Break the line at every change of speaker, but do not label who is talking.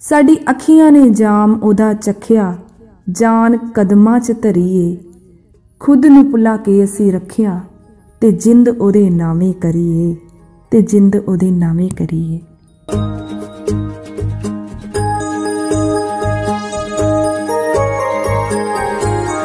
ਸਾਡੀ ਅੱਖੀਆਂ ਨੇ ਜਾਮ ਉਹਦਾ ਚੱਖਿਆ, ਜਾਨ ਕਦਮਾਂ 'ਚ ਧਰੀਏ। ਖੁਦ ਨੂੰ ਭੁਲਾ ਕੇ ਅਸੀਂ ਰੱਖਿਆ, ਤੇ ਜਿੰਦ ਉਹਦੇ ਨਾਵੇਂ ਕਰੀਏ, ਤੇ ਜਿੰਦ ਉਹਦੇ ਨਾਵੇਂ ਕਰੀਏ।